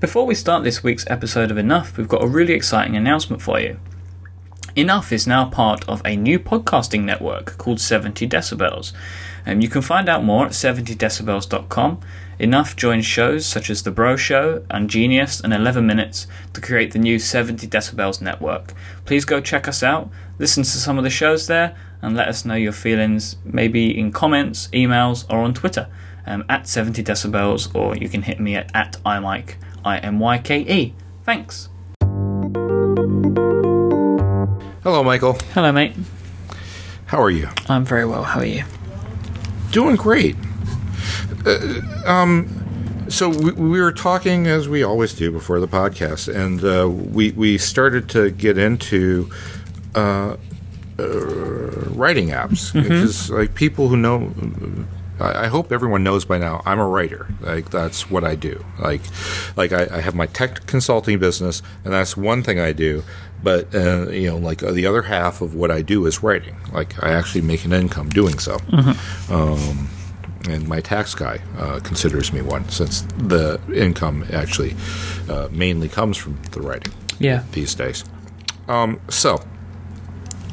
Before we start this week's episode of Enough, we've got a really exciting announcement for you. Enough is now part of a new podcasting network called 70 Decibels. And you can find out more at 70decibels.com. Enough joins shows such as The Bro Show and Genius and 11 Minutes to create the new 70 Decibels network. Please go check us out, listen to some of the shows there, and let us know your feelings maybe in comments, emails, or on Twitter um, at 70 Decibels, or you can hit me at, at imyke, I M Y K E. Thanks. Hello, Michael. Hello, mate. How are you? I'm very well. How are you? Doing great. Uh, um, so we, we were talking as we always do before the podcast, and uh, we we started to get into uh, uh writing apps Mm-hmm. because like people who know. I I hope everyone knows by now. I'm a writer. Like that's what I do. Like, like I, I have my tech consulting business, and that's one thing I do. But uh, you know, like uh, the other half of what I do is writing. Like I actually make an income doing so. Um, and my tax guy uh, considers me one, since the income actually uh, mainly comes from the writing Yeah. these days. Um, so,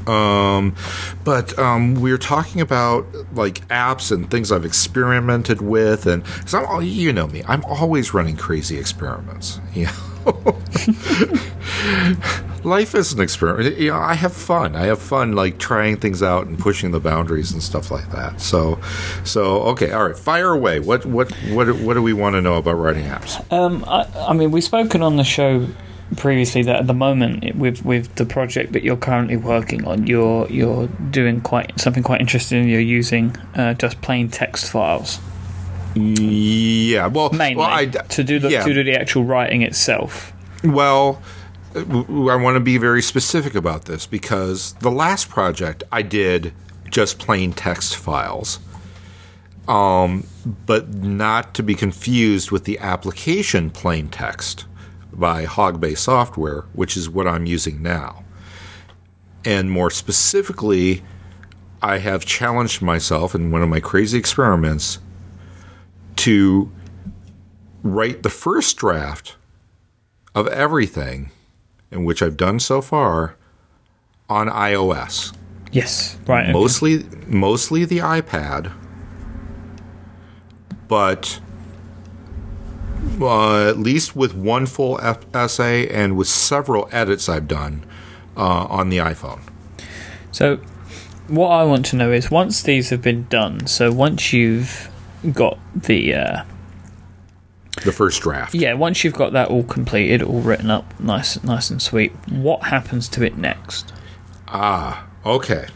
um, but um, we are talking about like apps and things I've experimented with, and because I'm, you know me, I'm always running crazy experiments. You know, life is an experiment. You know, I have fun. I have fun like trying things out and pushing the boundaries and stuff like that. So, so okay, all right, fire away. What what what what do we want to know about writing apps? Um, I, I mean, we've spoken on the show previously that at the moment with with the project that you're currently working on, you're you're doing quite something quite interesting. You're using uh, just plain text files Yeah, well, mainly well, I, to do the yeah. to do the actual writing itself. Well, I want to be very specific about this because the last project I did just plain text files, um, but not to be confused with the application plain text by Hog Bay Software, which is what I'm using now. And more specifically, I have challenged myself in one of my crazy experiments to write the first draft of everything, in which I've done so far, on iOS. Yes, right. okay. Mostly, mostly the iPad, but uh, at least with one full F- essay and with several edits I've done uh, on the iPhone. So, what I want to know is once these have been done. So once you've got the uh, The first draft. yeah, once you've got that all completed, all written up, nice, nice and sweet. What happens to it next? Ah, okay.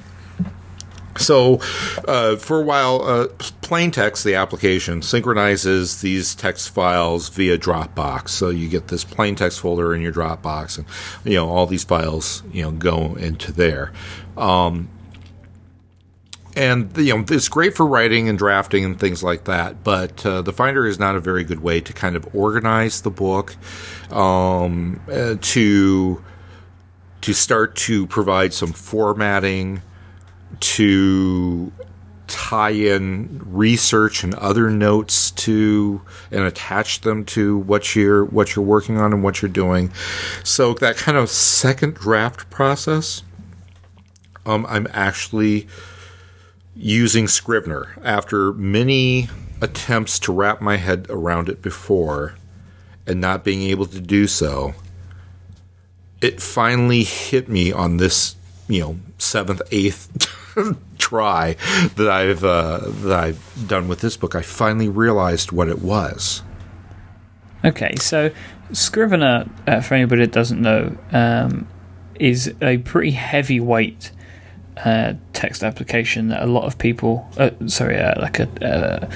So, uh, for a while, uh, Plain Text, the application, synchronizes these text files via Dropbox. So you get this plain text folder in your Dropbox, and you know all these files, you know, go into there. Um, and you know it's great for writing and drafting and things like that. But uh, the Finder is not a very good way to kind of organize the book, um, uh, to to start to provide some formatting, to tie in research and other notes to and attach them to what you're what you're working on and what you're doing. So that kind of second draft process, um, I'm actually using Scrivener after many attempts to wrap my head around it before and not being able to do so it finally hit me on this, you know, seventh, eighth try that I've uh, that I've done with this book. I finally realized what it was. Okay, so Scrivener, uh, for anybody that doesn't know, um, is a pretty heavyweight uh, text application that a lot of people, uh, sorry, uh, like a uh,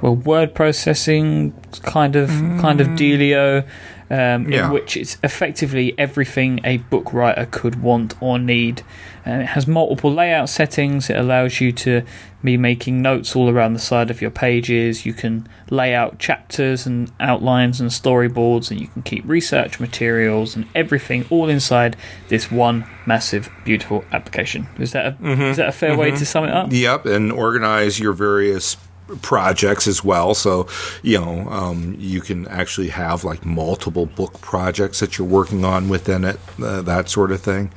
well, word processing kind of kind of dealio, um, Yeah. in which it's effectively everything a book writer could want or need. And it has multiple layout settings. It allows you to be making notes all around the side of your pages. You can lay out chapters and outlines and storyboards, and you can keep research materials and everything all inside this one massive, beautiful application. Is that a, is that a fair way to sum it up? Yep, and organize your various projects as well. So, you know, um, you can actually have like multiple book projects that you're working on within it, uh, that sort of thing.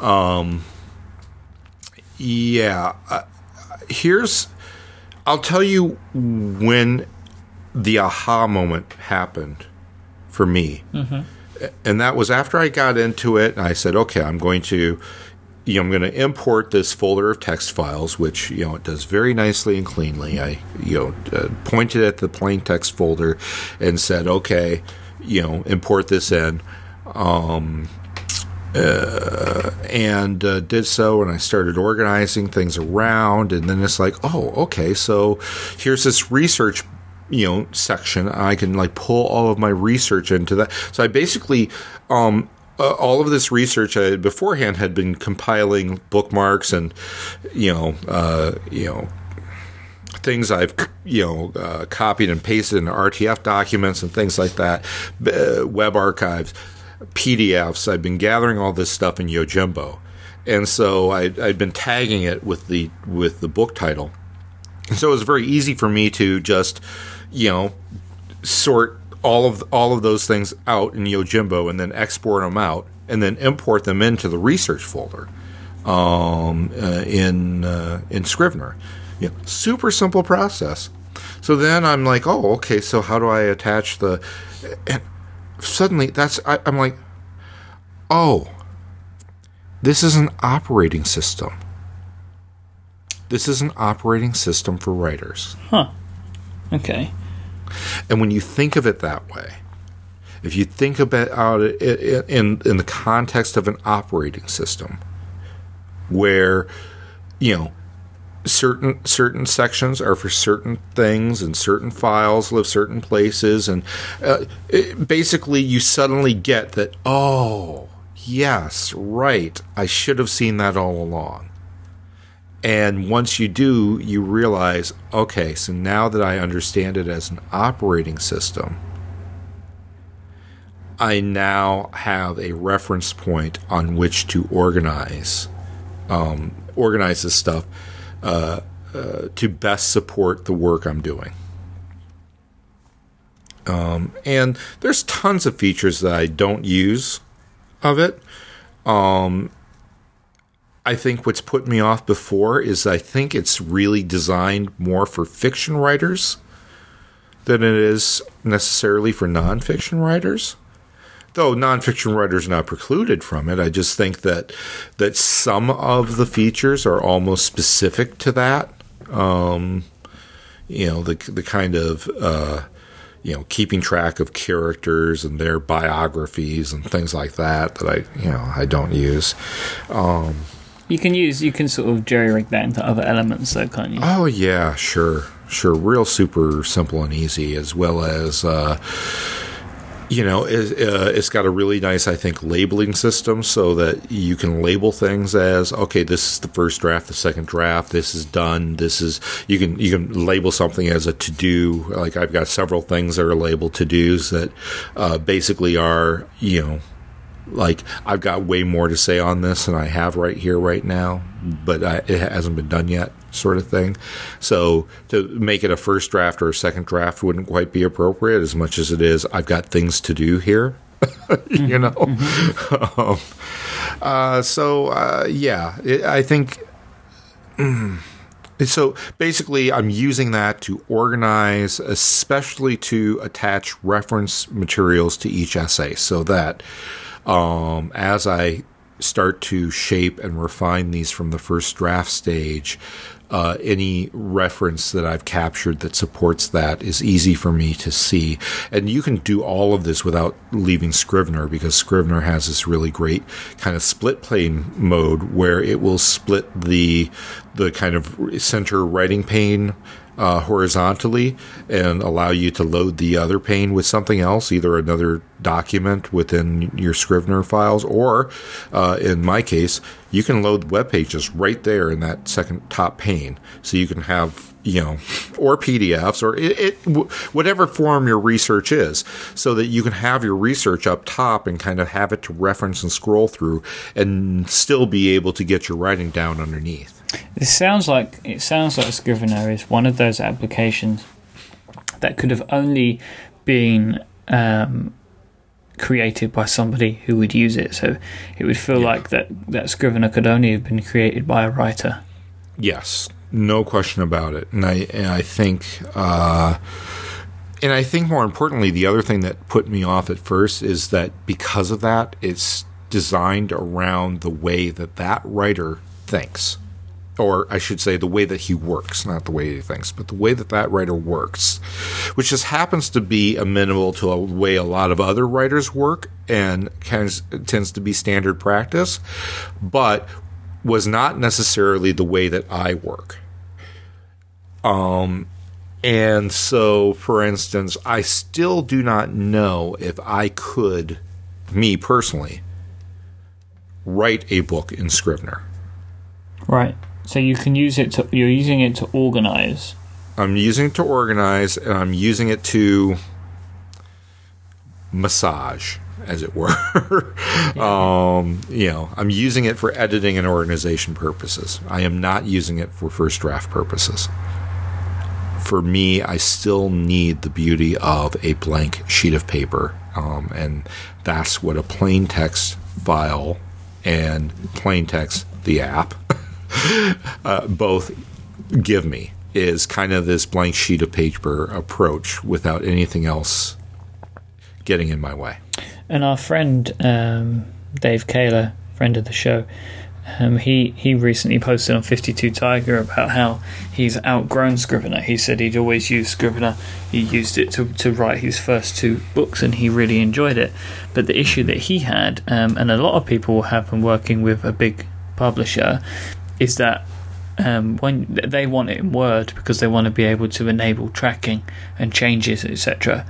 Um, yeah. Uh, here's, I'll tell you when the aha moment happened for me. Mm-hmm. And that was after I got into it and I said, okay, I'm going to you know, I'm going to import this folder of text files, which you know it does very nicely and cleanly. I you know uh, pointed at the plain text folder and said, okay, you know, import this in, um, uh, and uh, did so. And I started organizing things around, and then it's like, oh, okay, so here's this research you know section i can like pull all of my research into that so i basically um, uh, all of this research I beforehand had been compiling bookmarks and you know uh, you know things I've you know uh, copied and pasted in RTF documents and things like that, uh, web archives, PDFs. I've been gathering all this stuff in Yojimbo, and so I, I'd been tagging it with the with the book title, and so it was very easy for me to just you know sort all of all of those things out in Yojimbo and then export them out and then import them into the research folder um, uh, in uh, in Scrivener. Super simple process. So then I'm like, oh, okay. So how do I attach the? And suddenly, that's I, I'm like, oh, this is an operating system. This is an operating system for writers. Huh. Okay. And when you think of it that way, if you think about it in, in the context of an operating system, where, you know, certain certain sections are for certain things and certain files live certain places and uh, it, basically you suddenly get that oh yes right i should have seen that all along and once you do, you realize okay, so now that I understand it as an operating system, I now have a reference point on which to organize um, organize this stuff uh, uh, to best support the work I'm doing. Um, and there's tons of features that I don't use of it. Um, I think what's put me off before is I think it's really designed more for fiction writers than it is necessarily for nonfiction writers. Though nonfiction writers are not precluded from it, I just think that that some of the features are almost specific to that. Um, you know, the the kind of uh, you know keeping track of characters and their biographies and things like that that I you know I don't use. Um, you can use you can sort of jerry rig that into other elements, though, can't you? Oh yeah, sure, sure. Real super simple and easy, as well as. Uh, you know, it, uh, it's got a really nice, I think, labeling system so that you can label things as okay, this is the first draft, the second draft, this is done, this is you can you can label something as a to do. Like I've got several things that are labeled to dos that uh, basically are you know like I've got way more to say on this than I have right here, right now, but I, it hasn't been done yet, sort of thing. So to make it a first draft or a second draft wouldn't quite be appropriate as much as it is. I've got things to do here, you know. Mm-hmm. um, uh, so uh, yeah, it, I think. Mm, so basically, I'm using that to organize, especially to attach reference materials to each essay so that um, as I start to shape and refine these from the first draft stage, uh, any reference that I've captured that supports that is easy for me to see. And you can do all of this without leaving Scrivener because Scrivener has this really great kind of split pane mode where it will split the the kind of center writing pane uh, horizontally and allow you to load the other pane with something else, either another document within your Scrivener files, or uh, in my case, you can load web pages right there in that second top pane. So you can have, you know, or PDFs or it, it whatever form your research is, so that you can have your research up top and kind of have it to reference and scroll through and still be able to get your writing down underneath. This sounds like it sounds like Scrivener is one of those applications that could have only been um, created by somebody who would use it. So it would feel Yeah. like that that Scrivener could only have been created by a writer. Yes, no question about it. And I and I think uh, and I think more importantly, the other thing that put me off at first is that because of that, it's designed around the way that that writer thinks. Or I should say, the way that he works, not the way he thinks, but the way that that writer works, which just happens to be amenable to a way a lot of other writers work and tends to be standard practice, but was not necessarily the way that I work. Um, and so, for instance, I still do not know if I could, me personally, write a book in Scrivener. Right. So you can use it to you're using it to organize. I'm using it to organize, and I'm using it to massage, as it were. um, you know, I'm using it for editing and organization purposes. I am not using it for first draft purposes. For me, I still need the beauty of a blank sheet of paper, um, and that's what a plain text file and plain text the app uh, both give me is kind of this blank sheet of paper approach without anything else getting in my way. And our friend um, Dave Caolo, friend of the show, um, he he recently posted on 52 Tiger about how he's outgrown Scrivener. He said he'd always used Scrivener. He used it to, to write his first two books, and he really enjoyed it. But the issue that he had, um, and a lot of people have been working with a big publisher, is that um, when they want it in Word because they want to be able to enable tracking and changes, etc.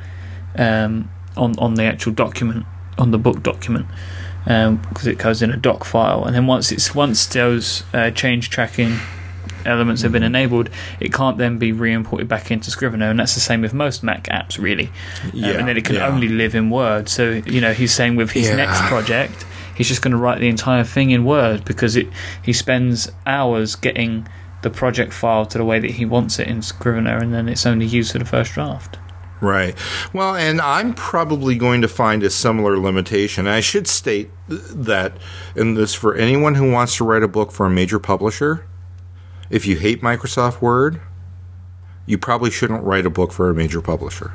Um, on on the actual document, on the book document, because it goes in a doc file, and then once it's once those uh, change tracking elements have been enabled, it can't then be re-imported back into Scrivener, and that's the same with most Mac apps, really. Um, Yeah, and then it can yeah. only live in Word. So you know, he's saying with his Yeah. next project, he's just going to write the entire thing in Word because it he spends hours getting the project file to the way that he wants it in Scrivener, and then it's only used for the first draft. Right. Well, and I'm probably going to find a similar limitation. I should state that, and this for anyone who wants to write a book for a major publisher, if you hate Microsoft Word, you probably shouldn't write a book for a major publisher.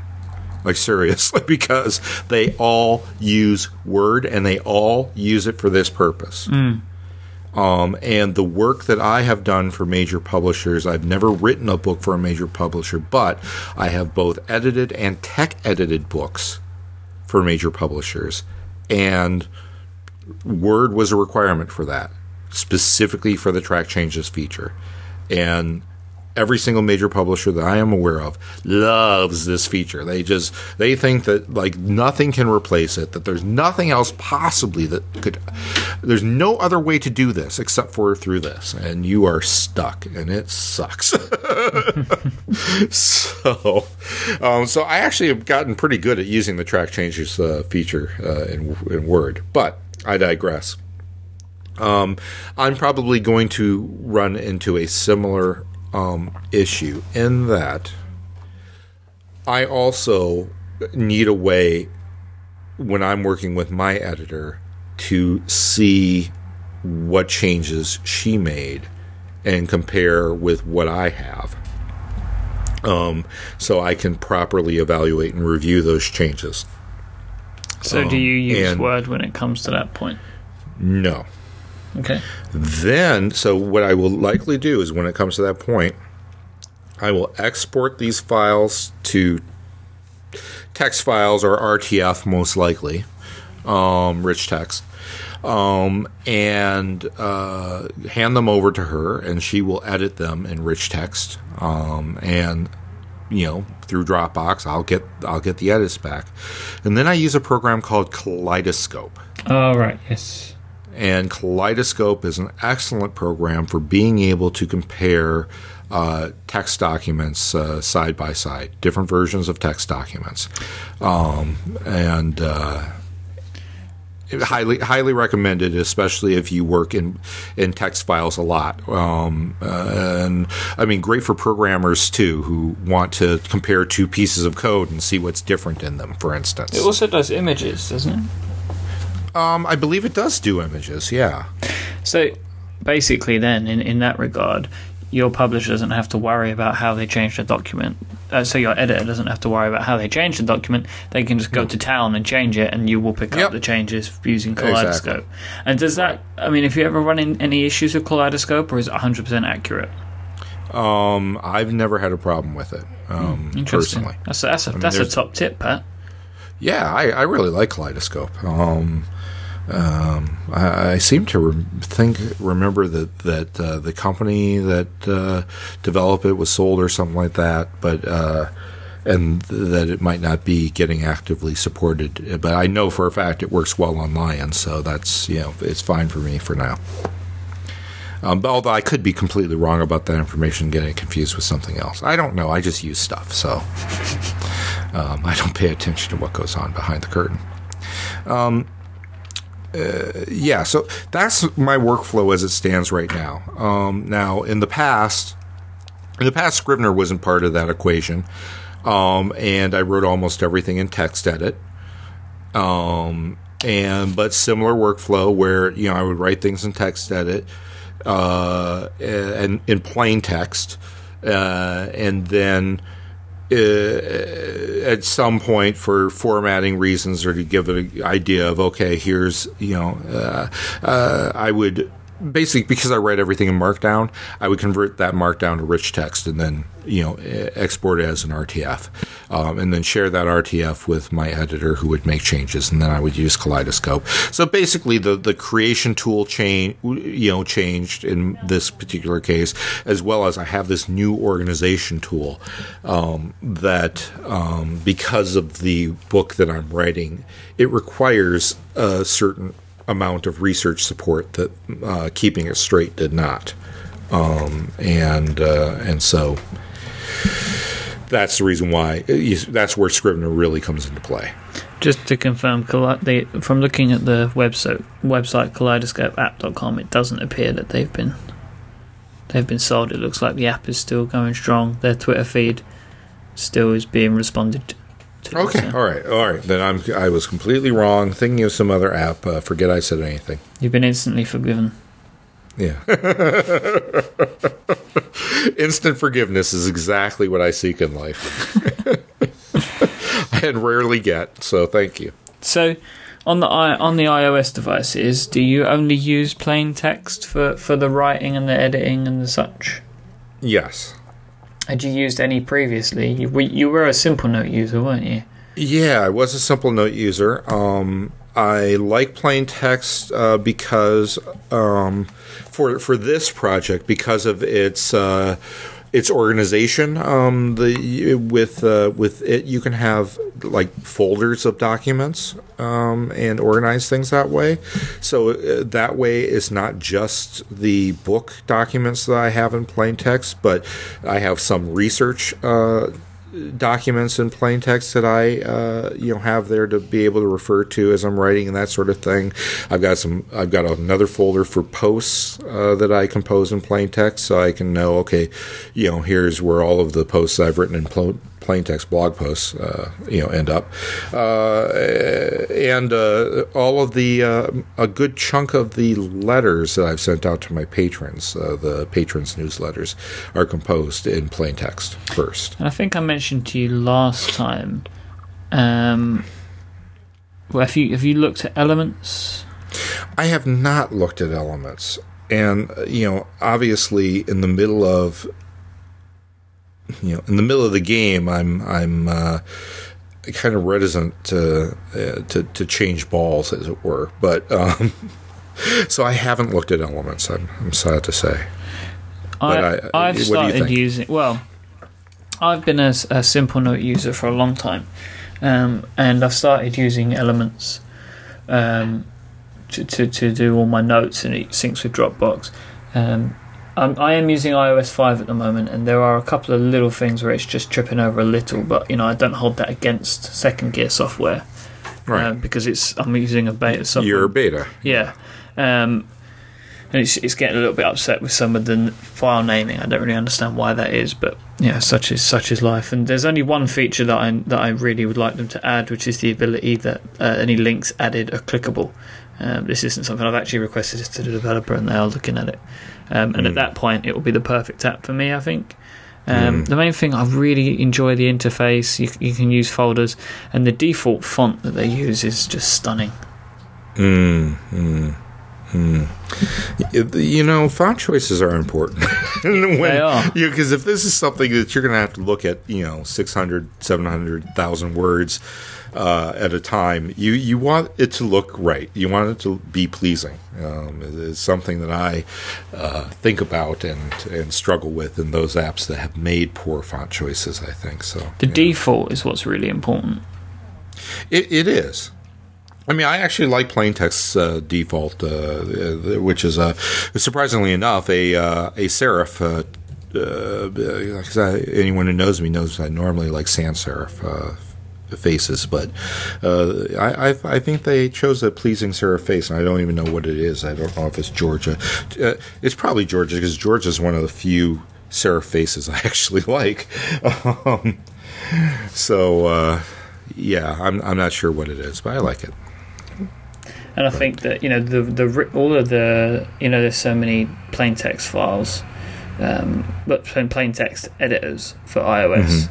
Like, seriously, because they all use Word and they all use it for this purpose. Um, and the work that I have done for major publishers, I've never written a book for a major publisher, but I have both edited and tech edited books for major publishers. And Word was a requirement for that, specifically for the track changes feature. And every single major publisher that I am aware of loves this feature. They just they think that like nothing can replace it, that there's nothing else possibly that could there's no other way to do this except for through this and you are stuck and it sucks. so um, so I actually have gotten pretty good at using the track changes uh, feature uh, in, in Word, but I digress. Um, I'm probably going to run into a similar um, issue in that I also need a way when I'm working with my editor to see what changes she made and compare with what I have. Um, so I can properly evaluate and review those changes. So, do you use Um, Word when it comes to that point? No. Okay. Then, so what I will likely do is when it comes to that point, I will export these files to text files or RTF, most likely, um, rich text, um, and uh, hand them over to her, and she will edit them in rich text. Um, and you know, through Dropbox, I'll get I'll get the edits back, and then I use a program called Kaleidoscope. Oh, right. Yes. And Kaleidoscope is an excellent program for being able to compare uh, text documents uh, side by side, different versions of text documents, um, and uh, highly highly recommended, especially if you work in in text files a lot. Um, uh, and I mean, great for programmers too who want to compare two pieces of code and see what's different in them. For instance, It also does images, doesn't it? Um, I believe it does do images. Yeah. So basically, then, in, in that regard, your publisher doesn't have to worry about how they change the document. Uh, so your editor doesn't have to worry about how they change the document. They can just go to town and change it, and you will pick Yep. up the changes using Kaleidoscope. Exactly. And does that? I mean, if you ever run in any issues with Kaleidoscope, or is it 100% accurate? Um, I've never had a problem with it. Um, Interesting. personally. That's a, that's a, that's a top tip, Pat. Yeah, I, I really like Kaleidoscope. Um, um, I, I seem to re- think remember that that uh, the company that uh, developed it was sold or something like that, but uh, and that it might not be getting actively supported. But I know for a fact it works well on Lion, so that's you know it's fine for me for now. Um, but although I could be completely wrong about that information, getting confused with something else, I don't know. I just use stuff, so um, I don't pay attention to what goes on behind the curtain. Um, uh, yeah, so that's my workflow as it stands right now. Um, now, in the past, in the past, Scrivener wasn't part of that equation, um, and I wrote almost everything in TextEdit. Um, and but similar workflow where you know I would write things in TextEdit uh, and in plain text, uh, and then at some point for formatting reasons or to give an idea of okay here's you know uh, uh, i would basically because i write everything in markdown i would convert that markdown to rich text and then you know export it as an rtf um, and then share that rtf with my editor who would make changes and then i would use kaleidoscope. So basically the the creation tool change you know changed in this particular case as well as i have this new organization tool um, that um, because of the book that i'm writing it requires a certain amount of research support that uh, keeping it straight did not um, and uh, and so that's the reason why that's where Scrivener really comes into play. Just to confirm, they, from looking at the website website kaleidoscopeapp.com, it doesn't appear that they've been they've been sold. It looks like the app is still going strong. Their Twitter feed still is being responded. Okay, all right, all right. Then I'm I was completely wrong, thinking of some other app. Uh, forget I said anything. You've been instantly forgiven. Yeah. Instant forgiveness is exactly what I seek in life. and rarely get, so thank you. So, on the i on the iOS devices, do you only use plain text for, for the writing and the editing and the such? Yes. Had you used any previously? You, you were a Simplenote user, weren't you? Yeah, I was a Simplenote user. Um, I like plain text uh, because um, for for this project because of its uh, its organization. Um, the with uh, with it, you can have like folders of documents um, and organize things that way. So uh, that way, it's not just the book documents that I have in plain text, but I have some research. Uh, documents in plain text that I uh, you know have there to be able to refer to as I'm writing and that sort of thing. I've got some. I've got another folder for posts uh, that I compose in plain text, so I can know okay, you know, here's where all of the posts I've written in plain text blog posts uh, you know end up, uh, and uh, all of the uh, a good chunk of the letters that I've sent out to my patrons, uh, the patrons newsletters, are composed in plain text first. And I think I mentioned to you last time. Um, well, have you have you looked at elements? I have not looked at elements, and you know, obviously, in the middle of you know, in the middle of the game, I'm I'm uh, kind of reticent to, uh, to to change balls, as it were. But um, so I haven't looked at elements. I'm, I'm sad to say. But I- do you started using. Well, I've been a, a Simplenote user for a long time, um, and I've started using Elements um, to, to to do all my notes, and it syncs with Dropbox. Um, I'm, I am using iOS five at the moment, and there are a couple of little things where it's just tripping over a little, but you know I don't hold that against second gear software. Right. uh, because it's I'm using a beta software. You're a beta. Yeah. Um, and it's, it's getting a little bit upset with some of the file naming. I don't really understand why that is, but yeah, such is such is life. And there's only one feature that I that I really would like them to add, which is the ability that uh, any links added are clickable. Um, this isn't something I've actually requested to the developer, and they are looking at it. Um, and at that point, it will be the perfect app for me, I think. Um, The main thing I really enjoy the interface. You, you can use folders, and the default font that they use is just stunning. It- You know, font choices are important. when, They are. Because if this is something that you're going to have to look at, you know, 600, 700,000 words uh, at a time, you, you want it to look right. You want it to be pleasing. Um, it is something that I uh, think about and, and struggle with in those apps that have made poor font choices, I think. So The default is what's really important. It, it is. I mean, I actually like plain text uh, default, uh, uh, which is uh, surprisingly enough a uh, a serif. Uh, anyone who knows me knows I normally like sans serif faces, but I, I I think they chose a pleasing serif face, and I don't even know what it is. I don't know if it's Georgia. It's probably Georgia because Georgia is one of the few serif faces I actually like. um, so. Yeah, I'm I'm not sure what it is, but I like it. And I think that you know the the all of the you know there's so many plain text files, um, but plain text editors for iOS.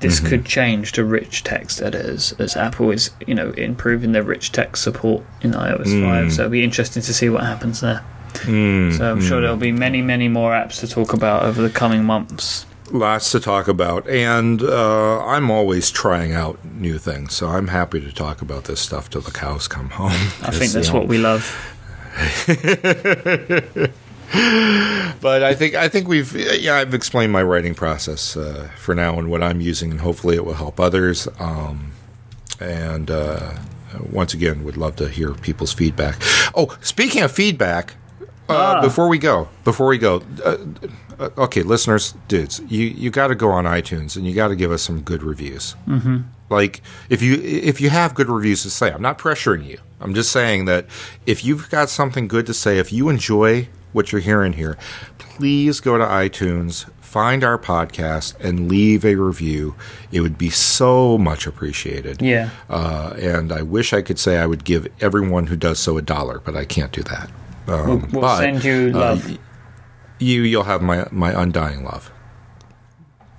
This could change to rich text editors as Apple is you know improving their rich text support in iOS five. So it'll be interesting to see what happens there. Mm, So I'm sure there'll be many many more apps to talk about over the coming months. Lots to talk about, and uh, I'm always trying out new things. So I'm happy to talk about this stuff till the cows come home. I think that's what we love. But I think I think we've yeah I've explained my writing process uh, for now and what I'm using, and hopefully it will help others. Um, and uh, once again, would love to hear people's feedback. Oh, speaking of feedback, uh, before we go, before we go, uh, okay, listeners, dudes, you you got to go on iTunes and you got to give us some good reviews. Mm-hmm. Like if you if you have good reviews to say, I'm not pressuring you. I'm just saying that if you've got something good to say, if you enjoy what you're hearing here, please go to iTunes, find our podcast, and leave a review. It would be so much appreciated. Yeah. Uh, and I wish I could say I would give everyone who does so a dollar, but I can't do that. Um, We'll, we'll but, send you uh, love. y- you you'll have my my undying love.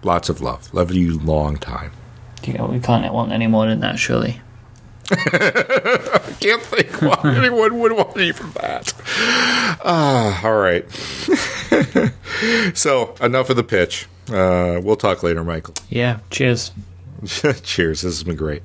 Lots of love. Love you long time. Yeah, we can't want any more than that, surely. Can't think why anyone would want even that. Ah, all right. so enough of the pitch. Uh, we'll talk later, Michael. Yeah. Cheers. Cheers. This has been great.